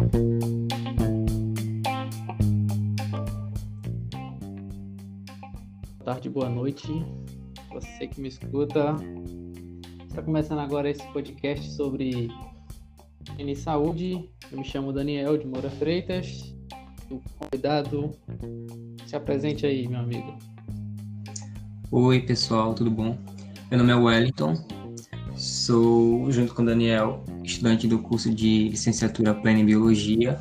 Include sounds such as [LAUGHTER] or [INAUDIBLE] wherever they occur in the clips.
Boa tarde, boa noite. Você que me escuta. Está começando agora esse podcast sobre e saúde. Eu me chamo Daniel de Moura Freitas. O convidado se apresente aí, meu amigo. Oi, pessoal, tudo bom? Meu nome é Wellington, sou, junto com o Daniel, estudante do curso de licenciatura plena em Biologia.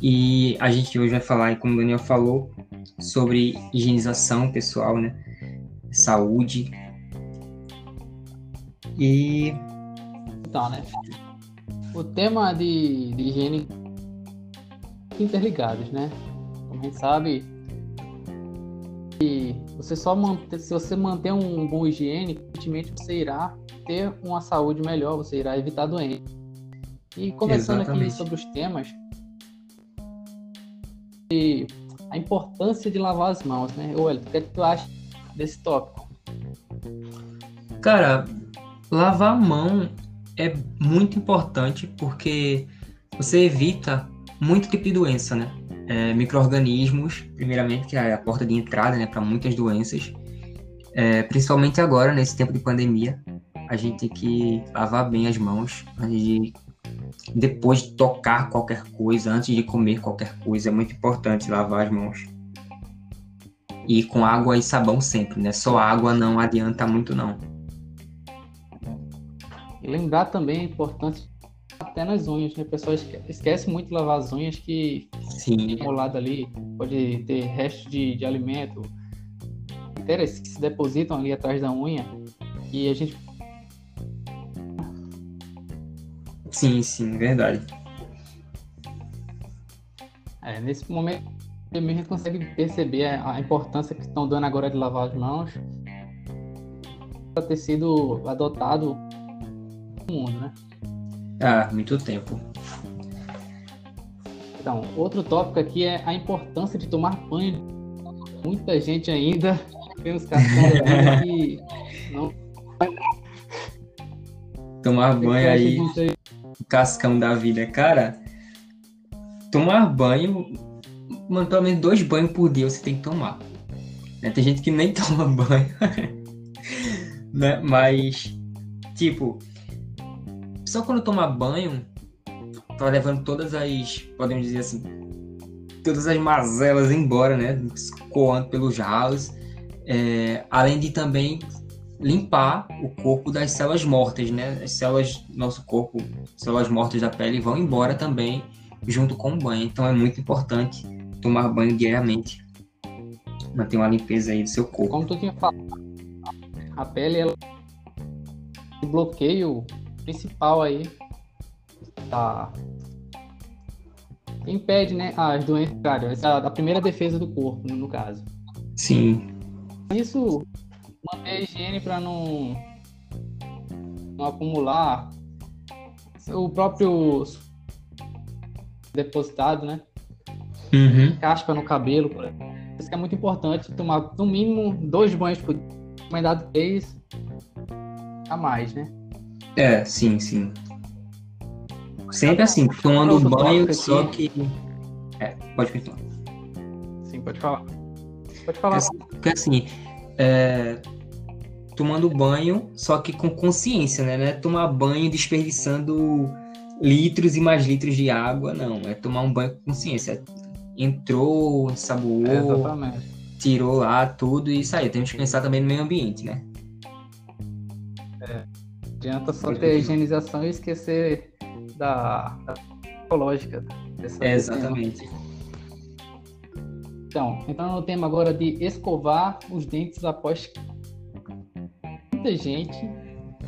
E a gente hoje vai falar, como o Daniel falou, sobre higienização pessoal, né? Saúde. E. Então, né? O tema de, de higiene interligados, né? Como a gente sabe, e você só manter, se você manter um bom higiene, ultimamente você irá ter uma saúde melhor, você irá evitar doenças. E começando Exatamente. aqui sobre os temas, e a importância de lavar as mãos, né? Olha, o que, é que tu acha desse tópico? Cara, lavar a mão é muito importante porque você evita muito tipo de doença, né? é, micro-organismos, primeiramente, que é a porta de entrada né, para muitas doenças, é, principalmente agora, nesse tempo de pandemia, a gente tem que lavar bem as mãos antes de, depois de tocar qualquer coisa, antes de comer qualquer coisa, é muito importante lavar as mãos. E com água e sabão sempre, né? Só água não adianta muito não. E lembrar também a importância até nas unhas, né? O pessoal esquece muito de lavar as unhas que Sim. lado ali pode ter restos de, de alimento, bactérias que se depositam ali atrás da unha e a gente Sim, sim, verdade. É, nesse momento a gente consegue perceber a, importância que estão dando agora de lavar as mãos para ter sido adotado no mundo, né? Ah, muito tempo. Então, outro tópico aqui é a importância de tomar banho. Muita gente ainda tem os cascões [LAUGHS] que não. Tomar banho aí, cascão da vida. Cara, tomar banho, mano, pelo menos dois banhos por dia você tem que tomar. Né? Tem gente que nem [LAUGHS] toma banho. né? Mas, tipo, só quando toma banho, tá levando todas as, podemos dizer assim, todas as mazelas embora, né? Coando pelos ralos. É, além de também limpar o corpo das células mortas, né? As células do nosso corpo, células mortas da pele, vão embora também junto com o banho. Então é muito importante tomar banho diariamente. Manter uma limpeza aí do seu corpo. Como tu tinha falado, a pele ela bloqueio principal aí tá impede, né, as doenças cara, essa é a primeira defesa do corpo, no caso. Sim. Isso manter a higiene para não não acumular o próprio depositado, né? Uhum. Caspa no cabelo. Isso é muito importante tomar no mínimo dois banhos por dia, recomendado três a mais, né? É, sim, sim. Sempre assim, tomando banho, só que. É, pode continuar. Sim, pode falar. Pode falar. Porque assim, é... tomando banho, só que com consciência, né? Não é tomar banho desperdiçando litros e mais litros de água, não. É tomar um banho com consciência. Entrou, ensaboou, é, tirou lá tudo e saiu. Temos que pensar também no meio ambiente, né? É. Adianta só ter higienização e esquecer da, da ecológica. Dessa é, exatamente. Então, entrando no tema agora de escovar os dentes após. Muita gente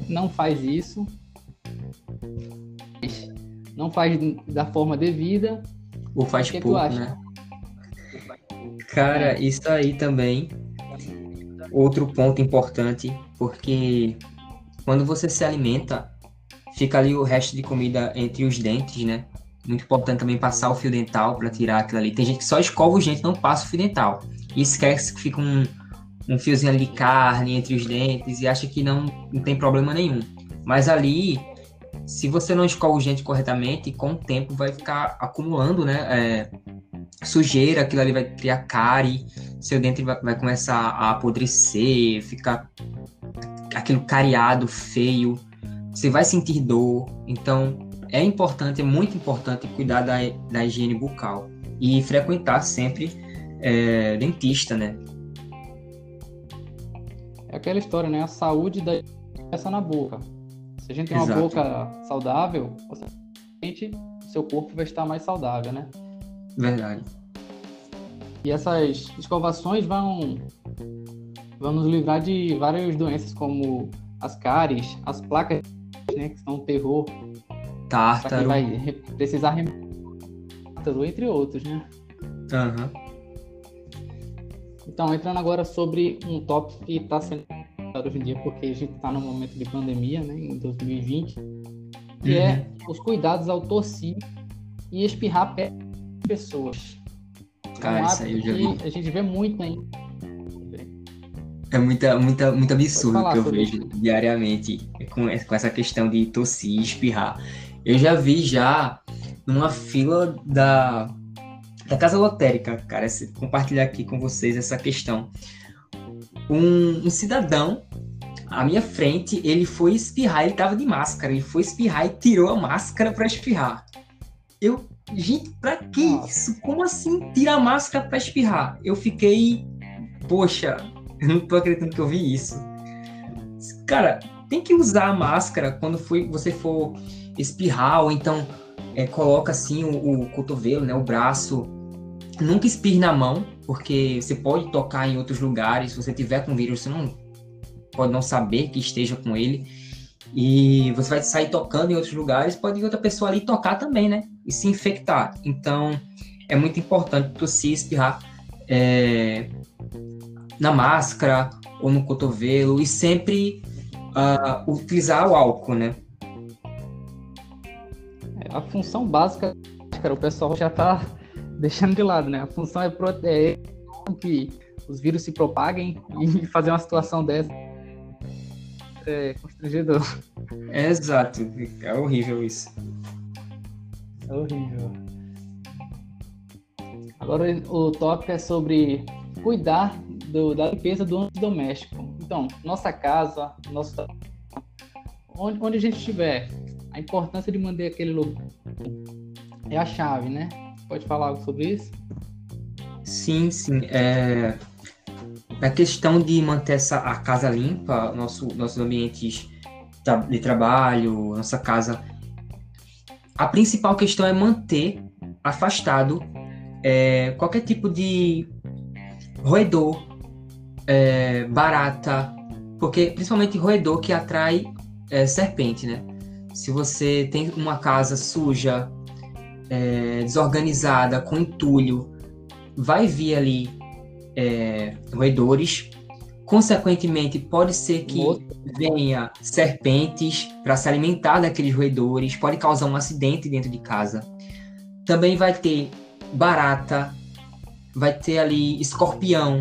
não faz isso, não faz da forma devida. Ou faz que pouco, que né? Cara, é. isso aí também. Outro ponto importante, porque quando você se alimenta, fica ali o resto de comida entre os dentes, né? Muito importante também passar o fio dental para tirar aquilo ali. Tem gente que só escova os dentes, não passa o fio dental. E esquece que fica um, um fiozinho de carne entre os dentes e acha que não, não tem problema nenhum. Mas ali se você não escova o dente corretamente, com o tempo vai ficar acumulando, né? É, sujeira, aquilo ali vai criar cárie, seu dente vai, vai começar a apodrecer, ficar aquilo cariado, feio, você vai sentir dor. Então, é importante, é muito importante cuidar da, da higiene bucal e frequentar sempre é, dentista, né? Aquela história, né? A saúde da começa na boca. Se a gente tem uma Exato. boca saudável, seu corpo vai estar mais saudável, né? Verdade. E essas escovações vão, vão nos livrar de várias doenças como as cáries, as placas, né, que são um terror. Tártaro. Vai precisar tártaro, entre outros, né? Uhum. Então, entrando agora sobre um tópico que está sendo hoje em dia, porque a gente está num momento de pandemia, né, em 2020, que é uhum. é os cuidados ao tossir e espirrar perto de pessoas. Cara, é um isso aí eu já vi. A gente vê muito hein? É muita, muita, muito absurdo que eu vejo isso. diariamente com essa questão de tossir e espirrar. Eu já vi já numa fila da, da Casa Lotérica, cara, compartilhar aqui com vocês essa questão. Um, um cidadão à minha frente, ele foi espirrar, ele tava de máscara, ele foi espirrar e tirou a máscara para espirrar. Eu, gente, pra que isso? Como assim tirar a máscara para espirrar? Eu fiquei, poxa, [LAUGHS] eu não tô acreditando que eu vi isso. Cara, tem que usar a máscara quando foi, você for espirrar, ou então é, coloca assim o, o cotovelo, né, o braço Nunca espirre na mão, porque você pode tocar em outros lugares. Se você tiver com vírus, você não pode não saber que esteja com ele. E você vai sair tocando em outros lugares, pode outra pessoa ali tocar também, né? E se infectar. Então, é muito importante tossir, espirrar é, na máscara ou no cotovelo e sempre uh, utilizar o álcool, né? A função básica, cara, o pessoal já tá deixando de lado, né? A função é proteger que os vírus se propaguem e [LAUGHS] fazer uma situação dessa é constrangedor. É exato, é horrível isso. É horrível. Agora o tópico é sobre cuidar do, da limpeza do ambiente doméstico. Então, nossa casa, nosso onde, onde a gente estiver, a importância de manter aquele lugar é a chave, né? Pode falar algo sobre isso? Sim, sim. É... A questão de manter essa, a casa limpa, nosso, nossos ambientes de trabalho, nossa casa. A principal questão é manter afastado é, qualquer tipo de roedor, é, barata, porque principalmente roedor que atrai é, serpente, né? Se você tem uma casa suja, é, desorganizada, com entulho, vai vir ali é, roedores. Consequentemente, pode ser que venha serpentes para se alimentar daqueles roedores, pode causar um acidente dentro de casa. Também vai ter barata, vai ter ali escorpião,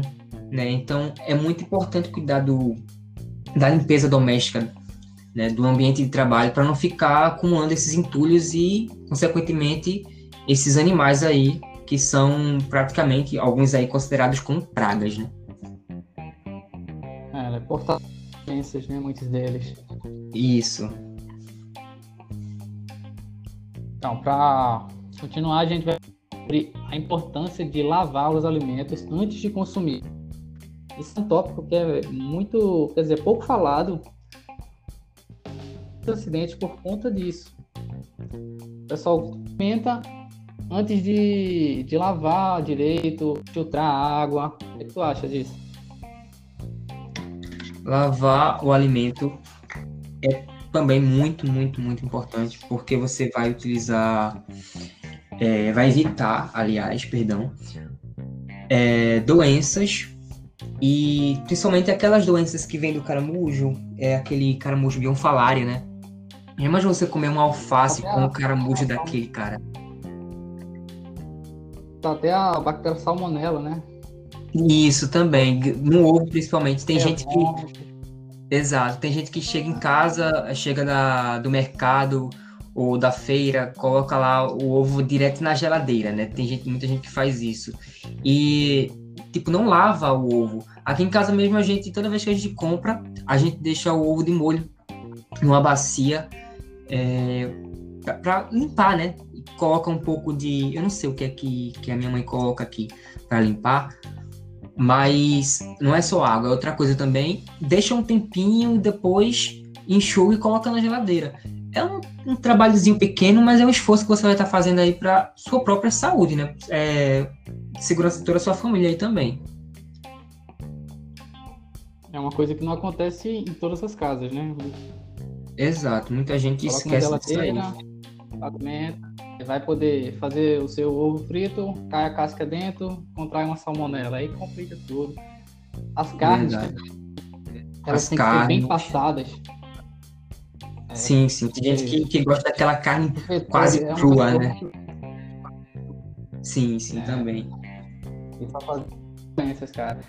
né? Então é muito importante cuidar do, da limpeza doméstica né, do ambiente de trabalho para não ficar acumulando esses entulhos e, consequentemente, esses animais aí que são praticamente alguns aí considerados como pragas, né? É, doenças, né? Muitos deles. Isso. Então, para continuar, a gente vai sobre a importância de lavar os alimentos antes de consumir. Esse é um tópico que é muito, quer dizer, pouco falado acidentes por conta disso. O pessoal comenta antes de, de lavar direito, filtrar água. O que tu acha disso? Lavar o alimento é também muito, muito, muito importante, porque você vai utilizar, é, vai evitar, aliás, perdão, é, doenças e principalmente aquelas doenças que vêm do caramujo, é aquele caramujo bionfalária, né? Imagina você comer uma alface com um caramujo daquele, cara. Tá até a bactéria salmonela, né? Isso também. No ovo, principalmente. Tem é, gente que. Exato. Tem gente que chega em casa, chega da, do mercado ou da feira, coloca lá o ovo direto na geladeira, né? Tem gente, muita gente que faz isso. E, tipo, não lava o ovo. Aqui em casa mesmo, a gente, toda vez que a gente compra, a gente deixa o ovo de molho numa bacia é, para limpar, né? Coloca um pouco de. Eu não sei o que é que, que a minha mãe coloca aqui para limpar, mas não é só água, é outra coisa também. Deixa um tempinho, depois enxuga e coloca na geladeira é um, um, trabalhozinho pequeno, mas é um esforço que você vai estar fazendo aí para sua própria saúde, né? É, segurança de toda a sua família aí também. É uma coisa que não acontece em todas as casas, né? Exato, muita gente Coloca esquece disso aí. Vai poder fazer o seu ovo frito, cai a casca dentro, contrai uma salmonela, aí complica tudo. As carnes, Verdade. elas As têm carnes. que ser bem passadas Sim, sim. Tem gente que, que gosta daquela carne quase é crua, né? Sim, sim, é. também. E só fazer doenças, cara.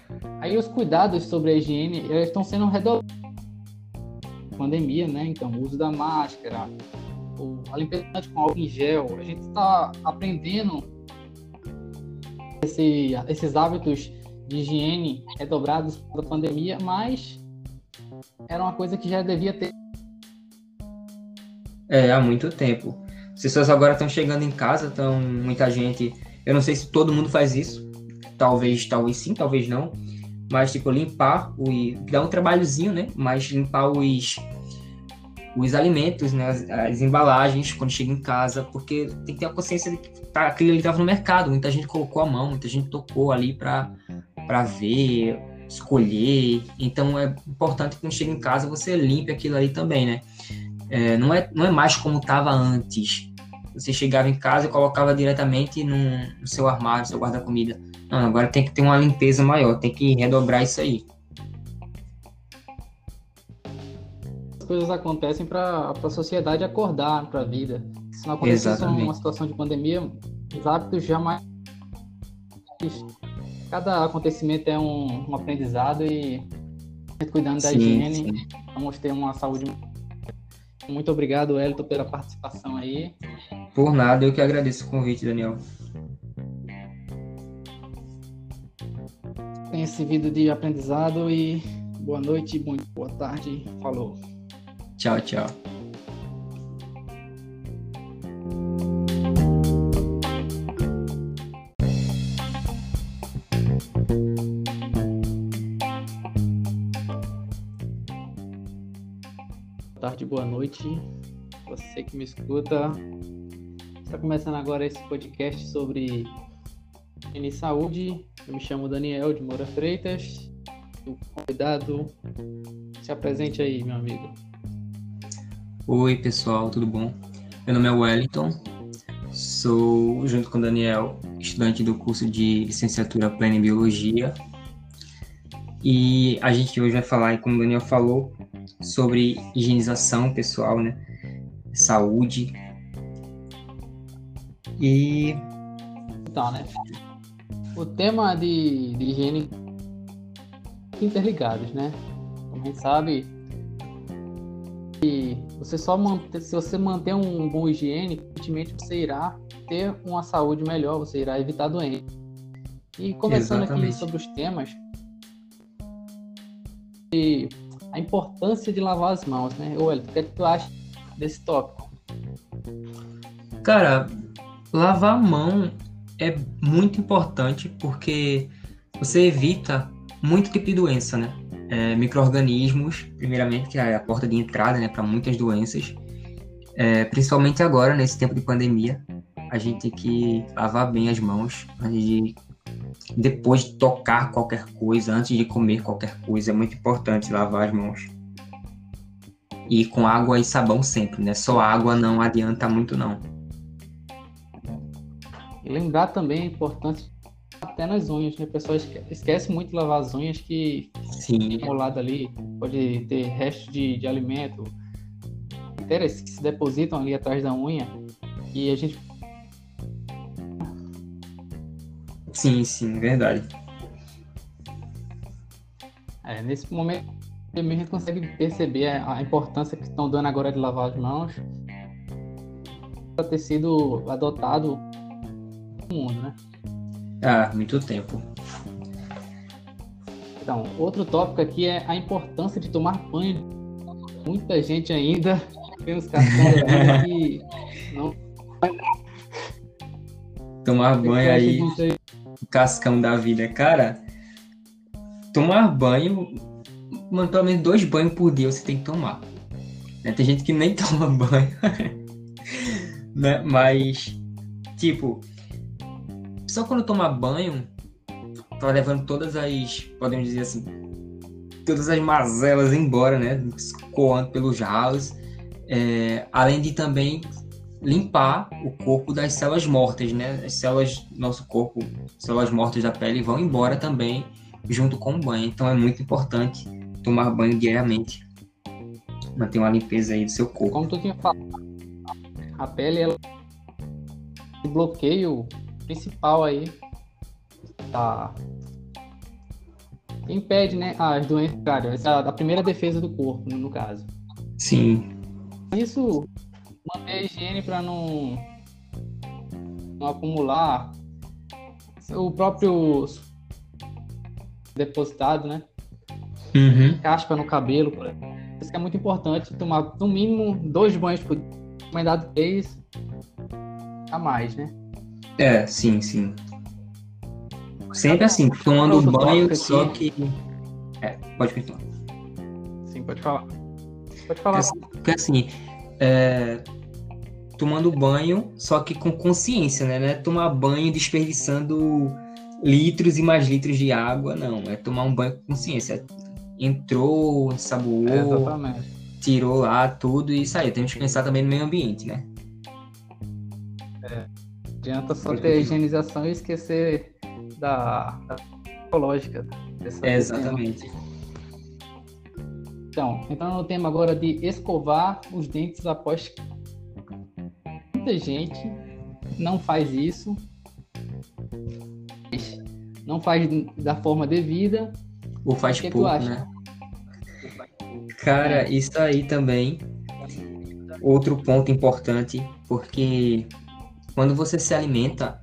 Aí os cuidados sobre a higiene, eles estão sendo redobrados. Pandemia, né? Então, o uso da máscara, a limpeza com álcool em gel. A gente está aprendendo esse, esses hábitos de higiene redobrados da pandemia, mas era uma coisa que já devia ter é, há muito tempo. As pessoas agora estão chegando em casa, estão muita gente. Eu não sei se todo mundo faz isso. Talvez, talvez sim, talvez não. Mas tipo limpar o dá um trabalhozinho, né? Mas limpar os os alimentos, né, as, as, embalagens quando chega em casa, porque tem que ter a consciência de que tá, aquilo ali estava no mercado, muita gente colocou a mão, muita gente tocou ali para para ver, escolher. Então é importante que quando chega em casa você limpe aquilo ali também, né? É, não, é, não é mais como estava antes. Você chegava em casa e colocava diretamente no, no seu armário, no seu guarda-comida. Não, agora tem que ter uma limpeza maior, tem que redobrar isso aí. As coisas acontecem para a sociedade acordar para a vida. Se não acontecesse uma situação de pandemia, os hábitos jamais. Cada acontecimento é um, um aprendizado e cuidando da sim, higiene, sim. vamos ter uma saúde muito obrigado, Elton, pela participação aí. Por nada, eu que agradeço o convite, Daniel. Tenha esse vídeo de aprendizado e boa noite, boa tarde. Falou. Tchau, tchau. Tarde, boa noite. Você que me escuta. Está começando agora esse podcast sobre higiene saúde. Eu me chamo Daniel de Moura Freitas. O convidado, se apresente aí, meu amigo. Oi, pessoal, tudo bom? Meu nome é Wellington. Sou, junto com o Daniel, estudante do curso de licenciatura plena em biologia. E a gente hoje vai falar, como o Daniel falou, sobre higienização pessoal, né? Saúde. E. Tá, né? O tema de, de higiene interligados, né? Como a gente sabe, e você só manter, se você manter um bom higiene, ultimamente você irá ter uma saúde melhor, você irá evitar doenças. E começando Exatamente. aqui sobre os temas, e a importância de lavar as mãos, né? Olha, o que, é que tu acha desse tópico? Cara, lavar a mão é muito importante porque você evita muito tipo de doença, né? É, micro-organismos, primeiramente, que é a porta de entrada né, para muitas doenças. É, principalmente agora, nesse tempo de pandemia, a gente tem que lavar bem as mãos antes de depois de tocar qualquer coisa, antes de comer qualquer coisa, é muito importante lavar as mãos. E com água e sabão sempre, né? Só água não adianta muito não. E lembrar também a importância até nas unhas, né? O pessoal esquece muito de lavar as unhas que Sim. lado ali pode ter restos de, de alimento, bactérias que se depositam ali atrás da unha e a gente Sim, sim, verdade. É, nesse momento você mesmo consegue perceber a, importância que estão dando agora de lavar as mãos para ter sido adotado no mundo, né? Ah, muito tempo. Então, outro tópico aqui é a importância de tomar banho. Muita gente ainda [LAUGHS] tem os [LAUGHS] que não. Tomar banho aí, cascão da vida. Cara, tomar banho, mano, pelo menos dois banhos por dia você tem que tomar. Né? Tem gente que nem [LAUGHS] toma banho. né? Mas, tipo, só quando toma banho, tá levando todas as, podemos dizer assim, todas as mazelas embora, né? Escoando pelos ralos. É, além de também limpar o corpo das células mortas, né? As células do nosso corpo, células mortas da pele, vão embora também junto com o banho. Então é muito importante tomar banho diariamente. Manter uma limpeza aí do seu corpo. Como tu tinha falado, a pele ela o bloqueio principal aí tá impede, né, as doenças, cara, essa é a primeira defesa do corpo, no caso. Sim. Isso manter a higiene para não não acumular o próprio depositado, né? Uhum. Caspa no cabelo. Isso é muito importante tomar no mínimo dois banhos por dia, recomendado três a mais, né? É, sim, sim. Sempre assim, tomando banho, só que. É, pode continuar. Sim, pode falar. Pode falar. Porque assim, é, tomando banho, só que com consciência, né? Não é tomar banho desperdiçando litros e mais litros de água, não. É tomar um banho com consciência. Entrou, saboou, é, tirou lá tudo e saiu. Temos que pensar também no meio ambiente, né? É. Adianta só ter higienização e esquecer da, da ecológica. É, exatamente. Então, entrando no tema agora de escovar os dentes após. Muita gente não faz isso não faz da forma devida. Ou faz que pouco, que né? Cara, é. isso aí também. Outro ponto importante, porque quando você se alimenta,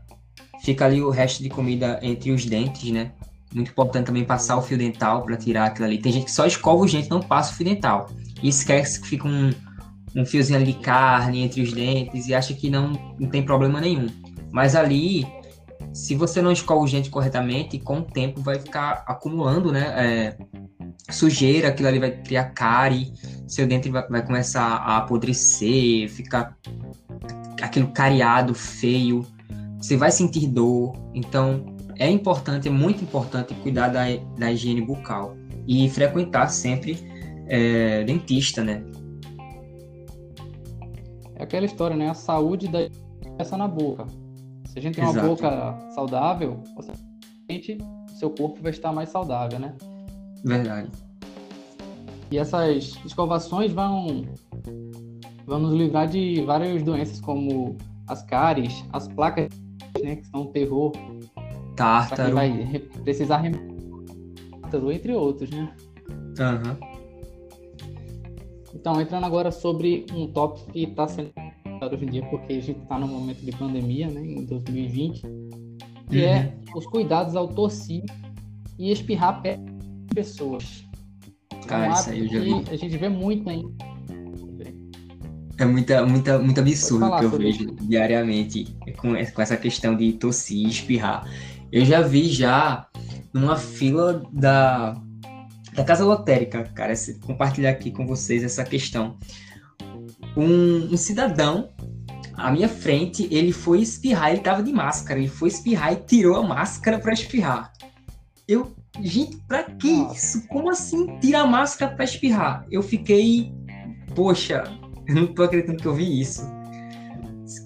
fica ali o resto de comida entre os dentes, né? Muito importante também passar o fio dental para tirar aquilo ali. Tem gente que só escova os dentes, não passa o fio dental. E esquece que fica um, um fiozinho ali de carne entre os dentes e acha que não, não tem problema nenhum. Mas ali se você não escova o dente corretamente, com o tempo vai ficar acumulando, né? É, sujeira, aquilo ali vai criar cárie, seu dente vai, vai começar a apodrecer, ficar aquilo cariado, feio, você vai sentir dor. Então, é importante, é muito importante cuidar da, da higiene bucal e frequentar sempre é, dentista, né? É aquela história, né? A saúde da essa na boca. Se a gente tem uma Exato. boca saudável, seu corpo vai estar mais saudável, né? Verdade. E essas escovações vão, vão nos livrar de várias doenças como as cáries, as placas, né, que são um terror. Tártaro. Vai precisar tártaro, entre outros, né? Uhum. Então, entrando agora sobre um tópico que está sendo hoje em dia, porque a gente está num momento de pandemia, né, em 2020, que é uhum. é os cuidados ao tossir e espirrar perto de pessoas. Cara, é um isso aí eu já vi. A gente vê muito hein? É muita, muita, muito absurdo que eu vejo isso. diariamente com essa questão de tossir e espirrar. Eu já vi já numa fila da, da Casa Lotérica, cara, compartilhar aqui com vocês essa questão um, um cidadão à minha frente, ele foi espirrar, ele tava de máscara, ele foi espirrar e tirou a máscara para espirrar. Eu, gente, pra que isso? Como assim tirar a máscara para espirrar? Eu fiquei, poxa, [LAUGHS] eu não tô acreditando que eu vi isso.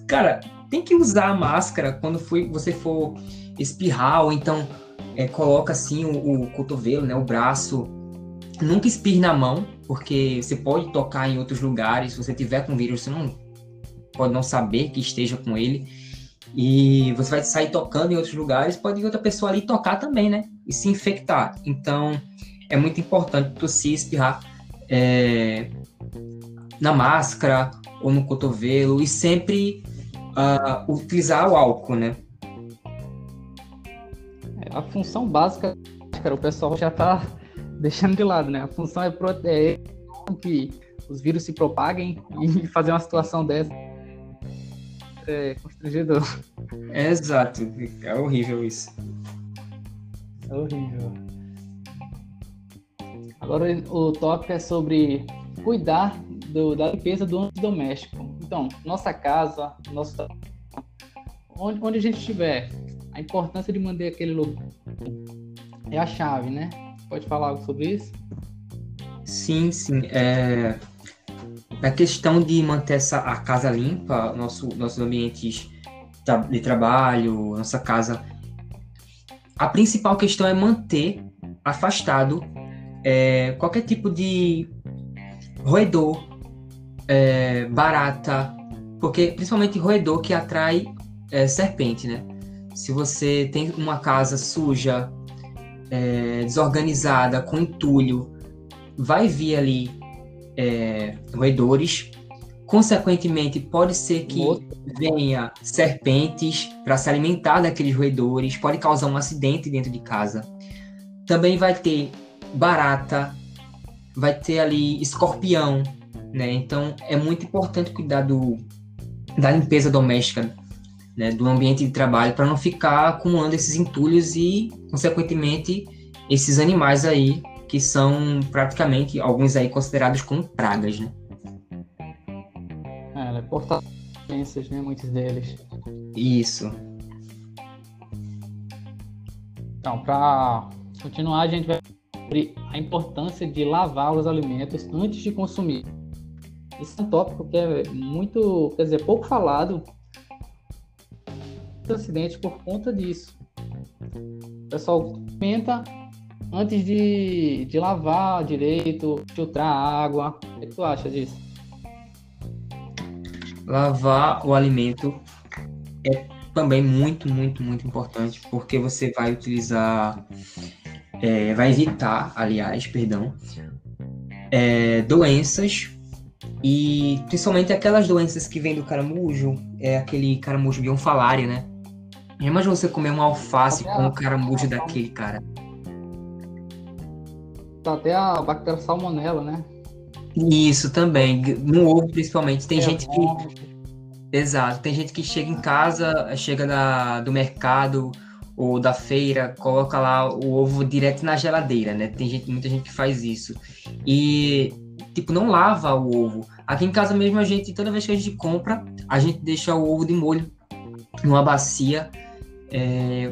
Cara, tem que usar a máscara quando foi, você for espirrar, ou então é, coloca assim o, o cotovelo, né, o braço Nunca espirre na mão, porque você pode tocar em outros lugares. Se você tiver com vírus, você não pode não saber que esteja com ele. E você vai sair tocando em outros lugares, pode outra pessoa ali tocar também, né? E se infectar. Então, é muito importante se espirrar é, na máscara ou no cotovelo e sempre uh, utilizar o álcool, né? A função básica, cara, o pessoal já tá deixando de lado, né? A função é proteger que os vírus se propaguem e [LAUGHS] fazer uma situação dessa é constrangedor. É exato, é horrível isso. É horrível. Agora o tópico é sobre cuidar do, da limpeza do ambiente doméstico. Então, nossa casa, nosso onde, onde a gente estiver, a importância de manter aquele lugar é a chave, né? Pode falar algo sobre isso? Sim, sim. É... A questão de manter essa, a casa limpa, nosso, nossos ambientes de trabalho, nossa casa. A principal questão é manter afastado é, qualquer tipo de roedor, é, barata, porque principalmente roedor que atrai é, serpente, né? Se você tem uma casa suja, é, desorganizada, com entulho, vai vir ali é, roedores. Consequentemente, pode ser que venha serpentes para se alimentar daqueles roedores, pode causar um acidente dentro de casa. Também vai ter barata, vai ter ali escorpião, né? Então é muito importante cuidar do, da limpeza doméstica, né? do ambiente de trabalho, para não ficar acumulando esses entulhos e, consequentemente, esses animais aí que são praticamente alguns aí considerados como pragas, né? É, porta-doenças, né? Muitos deles. Isso. Então, para continuar, a gente vai sobre a importância de lavar os alimentos antes de consumir. Esse é um tópico que é muito, quer dizer, pouco falado. Acidente por conta disso. O pessoal comenta antes de, de lavar direito, filtrar a água. O que tu acha disso? Lavar o alimento é também muito, muito, muito importante, porque você vai utilizar, é, vai evitar, aliás, perdão, é, doenças e principalmente aquelas doenças que vêm do caramujo, é aquele caramujo bionfalária, né? Imagina você comer uma alface com o caramujo daquele cara tá até a bactéria salmonela, né? Isso também, no ovo principalmente. Tem é, gente que. Exato, tem gente que chega em casa, chega da, do mercado ou da feira, coloca lá o ovo direto na geladeira, né? Tem gente, muita gente que faz isso. E, tipo, não lava o ovo. Aqui em casa mesmo, a gente, toda vez que a gente compra, a gente deixa o ovo de molho numa bacia é,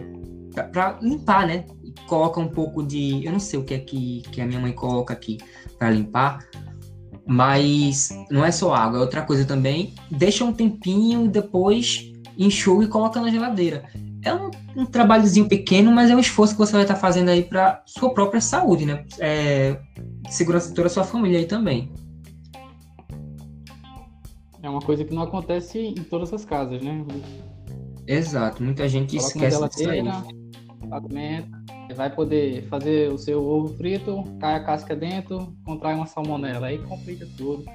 para limpar, né? coloca um pouco de. Eu não sei o que é que, que a minha mãe coloca aqui para limpar, mas não é só água, é outra coisa também. Deixa um tempinho, depois enxuga e coloca na geladeira. É um, um trabalhozinho pequeno, mas é um esforço que você vai estar fazendo aí para sua própria saúde, né? É, segurança de toda a sua família aí também. É uma coisa que não acontece em todas as casas, né? Exato, muita gente Coloca esquece disso aí. Alimenta, vai poder fazer o seu ovo frito, cai a casca dentro, contrai uma salmonela, aí complica tudo.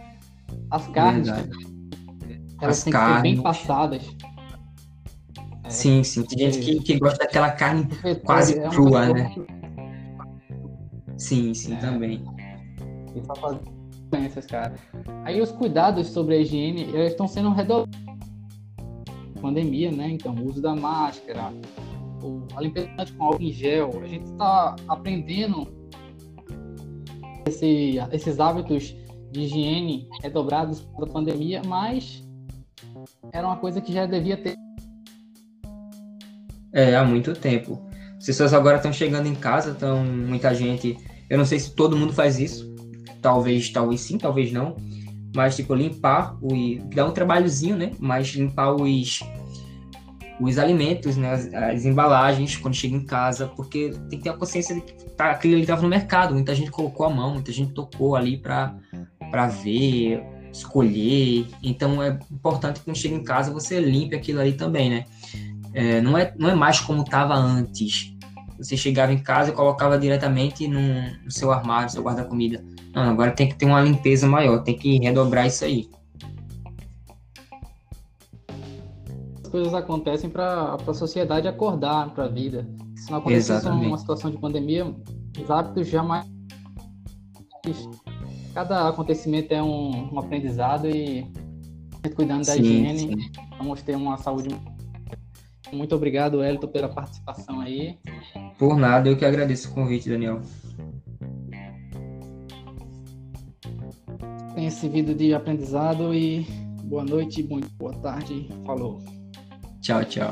As carnes, Verdade. elas As têm carnes. que ser bem passadas. É, sim, sim. Tem gente que, que gosta daquela carne quase é crua, né? Sim, sim, é. também. E só fazer doenças, cara. Aí os cuidados sobre a higiene, eles estão sendo redobrados. Pandemia, né? Então, o uso da máscara, o, limpeza com álcool em gel. A gente está aprendendo esse, esses hábitos de higiene redobrados da pandemia, mas era uma coisa que já devia ter. É, há muito tempo. As pessoas agora estão chegando em casa, estão muita gente. Eu não sei se todo mundo faz isso. Talvez, talvez sim, talvez não. Mas, tipo, limpar o. Dá um trabalhozinho, né? Mas limpar os os alimentos, né, as, as, embalagens quando chega em casa, porque tem que ter a consciência de que tá, aquilo ali estava no mercado, muita gente colocou a mão, muita gente tocou ali para ver, escolher. Então é importante que quando chega em casa você limpe aquilo ali também, né? É, não, é, não é mais como estava antes. você chegava em casa e colocava diretamente no, no seu armário, no seu guarda-comida. Não, agora tem que ter uma limpeza maior, tem que redobrar isso aí. As coisas acontecem para a sociedade acordar para a vida. Se não acontecesse uma situação de pandemia, os hábitos jamais. Cada acontecimento é um, um aprendizado e cuidando da sim, higiene, sim. vamos ter uma saúde. Muito obrigado, Elton, pela participação aí. Por nada, eu que agradeço o convite, Daniel. Tem esse vídeo de aprendizado e boa noite, boa tarde. Falou. Tchau, tchau.